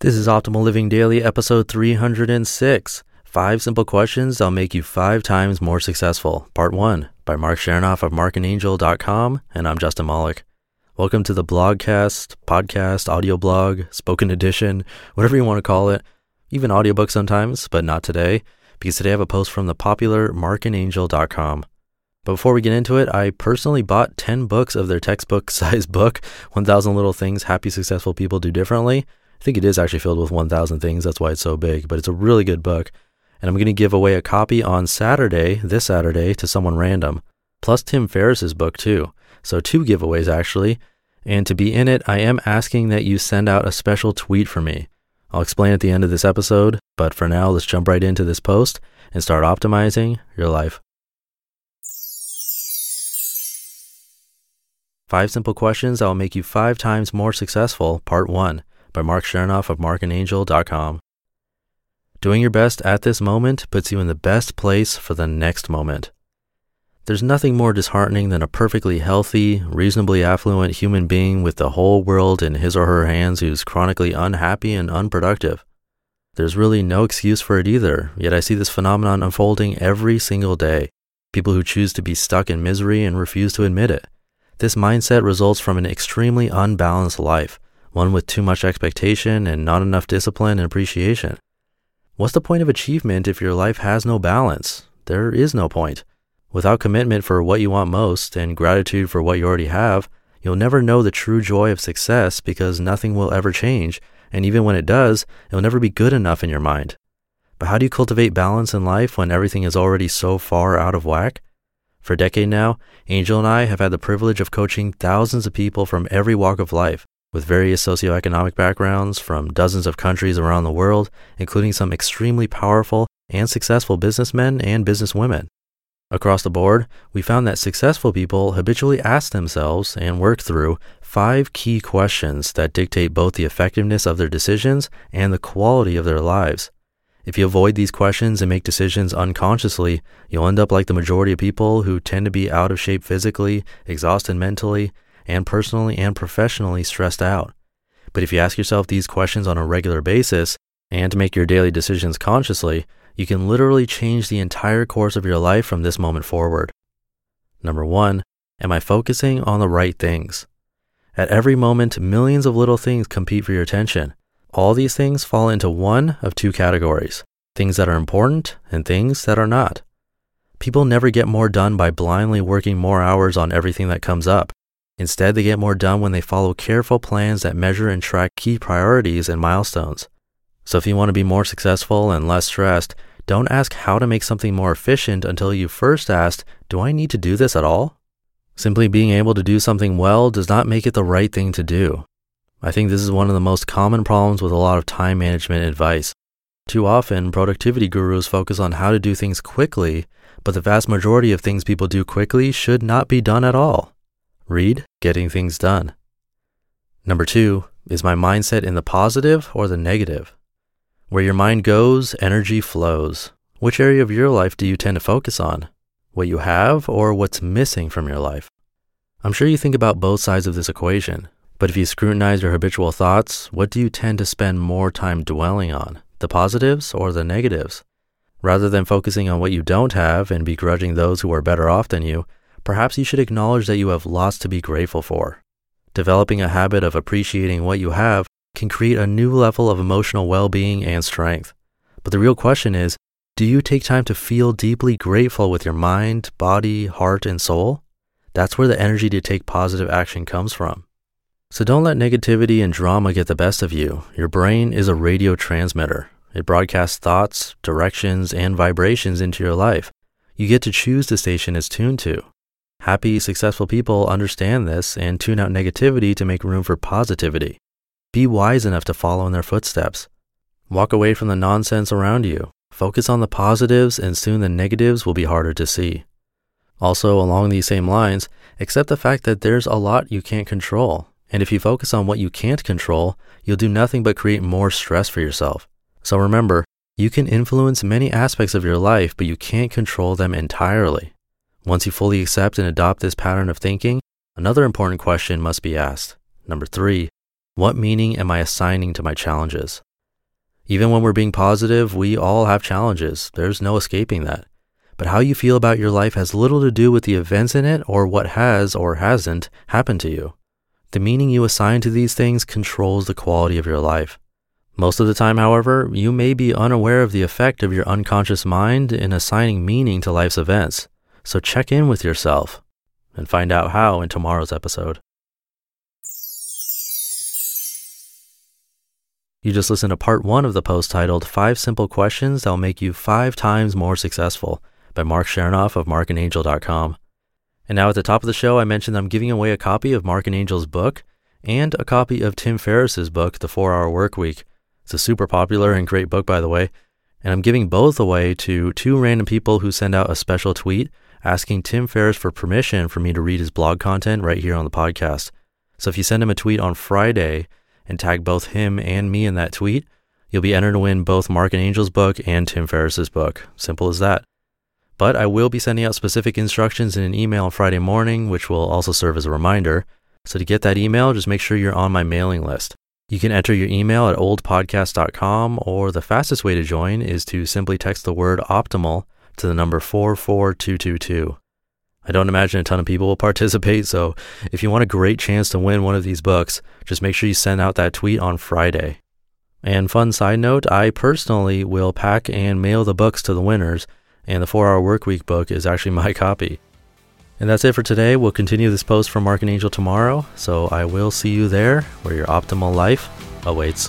This is Optimal Living Daily, episode 306. Five simple questions that'll make you five times more successful. Part one by Mark Chernoff of markandangel.com. And I'm Justin Malik. Welcome to the blogcast, podcast, audio blog, spoken edition, whatever you want to call it. Even audiobook sometimes, but not today, because today I have a post from the popular markandangel.com. But before we get into it, I personally bought 10 books of their textbook size book, 1000 Little Things Happy Successful People Do Differently. I think it is actually filled with 1,000 things. That's why it's so big, but it's a really good book. And I'm going to give away a copy on Saturday, this Saturday, to someone random, plus Tim Ferriss's book too. So two giveaways actually. And to be in it, I am asking that you send out a special tweet for me. I'll explain at the end of this episode, but for now, let's jump right into this post and start optimizing your life. Five simple questions that will make you five times more successful, part one by Mark Chernoff of markandangel.com. Doing your best at this moment puts you in the best place for the next moment. There's nothing more disheartening than a perfectly healthy, reasonably affluent human being with the whole world in his or her hands who's chronically unhappy and unproductive. There's really no excuse for it either, yet I see this phenomenon unfolding every single day. People who choose to be stuck in misery and refuse to admit it. This mindset results from an extremely unbalanced life one with too much expectation and not enough discipline and appreciation. What's the point of achievement if your life has no balance? There is no point. Without commitment for what you want most and gratitude for what you already have, you'll never know the true joy of success because nothing will ever change, and even when it does, it'll never be good enough in your mind. But how do you cultivate balance in life when everything is already so far out of whack? For a decade now, Angel and I have had the privilege of coaching thousands of people from every walk of life with various socioeconomic backgrounds from dozens of countries around the world, including some extremely powerful and successful businessmen and businesswomen. Across the board, we found that successful people habitually ask themselves and work through five key questions that dictate both the effectiveness of their decisions and the quality of their lives. If you avoid these questions and make decisions unconsciously, you'll end up like the majority of people who tend to be out of shape physically, exhausted mentally, and personally and professionally stressed out. But if you ask yourself these questions on a regular basis and make your daily decisions consciously, you can literally change the entire course of your life from this moment forward. Number one, am I focusing on the right things? At every moment, millions of little things compete for your attention. All these things fall into one of two categories things that are important and things that are not. People never get more done by blindly working more hours on everything that comes up. Instead, they get more done when they follow careful plans that measure and track key priorities and milestones. So if you want to be more successful and less stressed, don't ask how to make something more efficient until you first asked, do I need to do this at all? Simply being able to do something well does not make it the right thing to do. I think this is one of the most common problems with a lot of time management advice. Too often, productivity gurus focus on how to do things quickly, but the vast majority of things people do quickly should not be done at all. Read Getting Things Done. Number two, is my mindset in the positive or the negative? Where your mind goes, energy flows. Which area of your life do you tend to focus on? What you have or what's missing from your life? I'm sure you think about both sides of this equation, but if you scrutinize your habitual thoughts, what do you tend to spend more time dwelling on? The positives or the negatives? Rather than focusing on what you don't have and begrudging those who are better off than you, perhaps you should acknowledge that you have lots to be grateful for. Developing a habit of appreciating what you have can create a new level of emotional well being and strength. But the real question is do you take time to feel deeply grateful with your mind, body, heart, and soul? That's where the energy to take positive action comes from. So don't let negativity and drama get the best of you. Your brain is a radio transmitter. It broadcasts thoughts, directions, and vibrations into your life. You get to choose the station it's tuned to. Happy, successful people understand this and tune out negativity to make room for positivity. Be wise enough to follow in their footsteps. Walk away from the nonsense around you. Focus on the positives, and soon the negatives will be harder to see. Also, along these same lines, accept the fact that there's a lot you can't control. And if you focus on what you can't control, you'll do nothing but create more stress for yourself. So remember, you can influence many aspects of your life, but you can't control them entirely. Once you fully accept and adopt this pattern of thinking, another important question must be asked. Number three, what meaning am I assigning to my challenges? Even when we're being positive, we all have challenges. There's no escaping that. But how you feel about your life has little to do with the events in it or what has or hasn't happened to you. The meaning you assign to these things controls the quality of your life. Most of the time, however, you may be unaware of the effect of your unconscious mind in assigning meaning to life's events. So check in with yourself and find out how in tomorrow's episode. You just listened to part one of the post titled Five Simple Questions That'll Make You Five Times More Successful by Mark Chernoff of markandangel.com. And now at the top of the show, I mentioned I'm giving away a copy of Mark and Angel's book and a copy of Tim Ferriss's book, The 4 Hour Work Week. It's a super popular and great book, by the way. And I'm giving both away to two random people who send out a special tweet asking Tim Ferriss for permission for me to read his blog content right here on the podcast. So if you send him a tweet on Friday, and tag both him and me in that tweet, you'll be entered to win both Mark and Angel's book and Tim Ferriss's book. Simple as that. But I will be sending out specific instructions in an email on Friday morning, which will also serve as a reminder. So to get that email, just make sure you're on my mailing list. You can enter your email at oldpodcast.com, or the fastest way to join is to simply text the word optimal to the number 44222. I don't imagine a ton of people will participate, so if you want a great chance to win one of these books, just make sure you send out that tweet on Friday. And fun side note, I personally will pack and mail the books to the winners, and the 4 Hour Workweek book is actually my copy. And that's it for today. We'll continue this post from Mark and Angel tomorrow, so I will see you there where your optimal life awaits.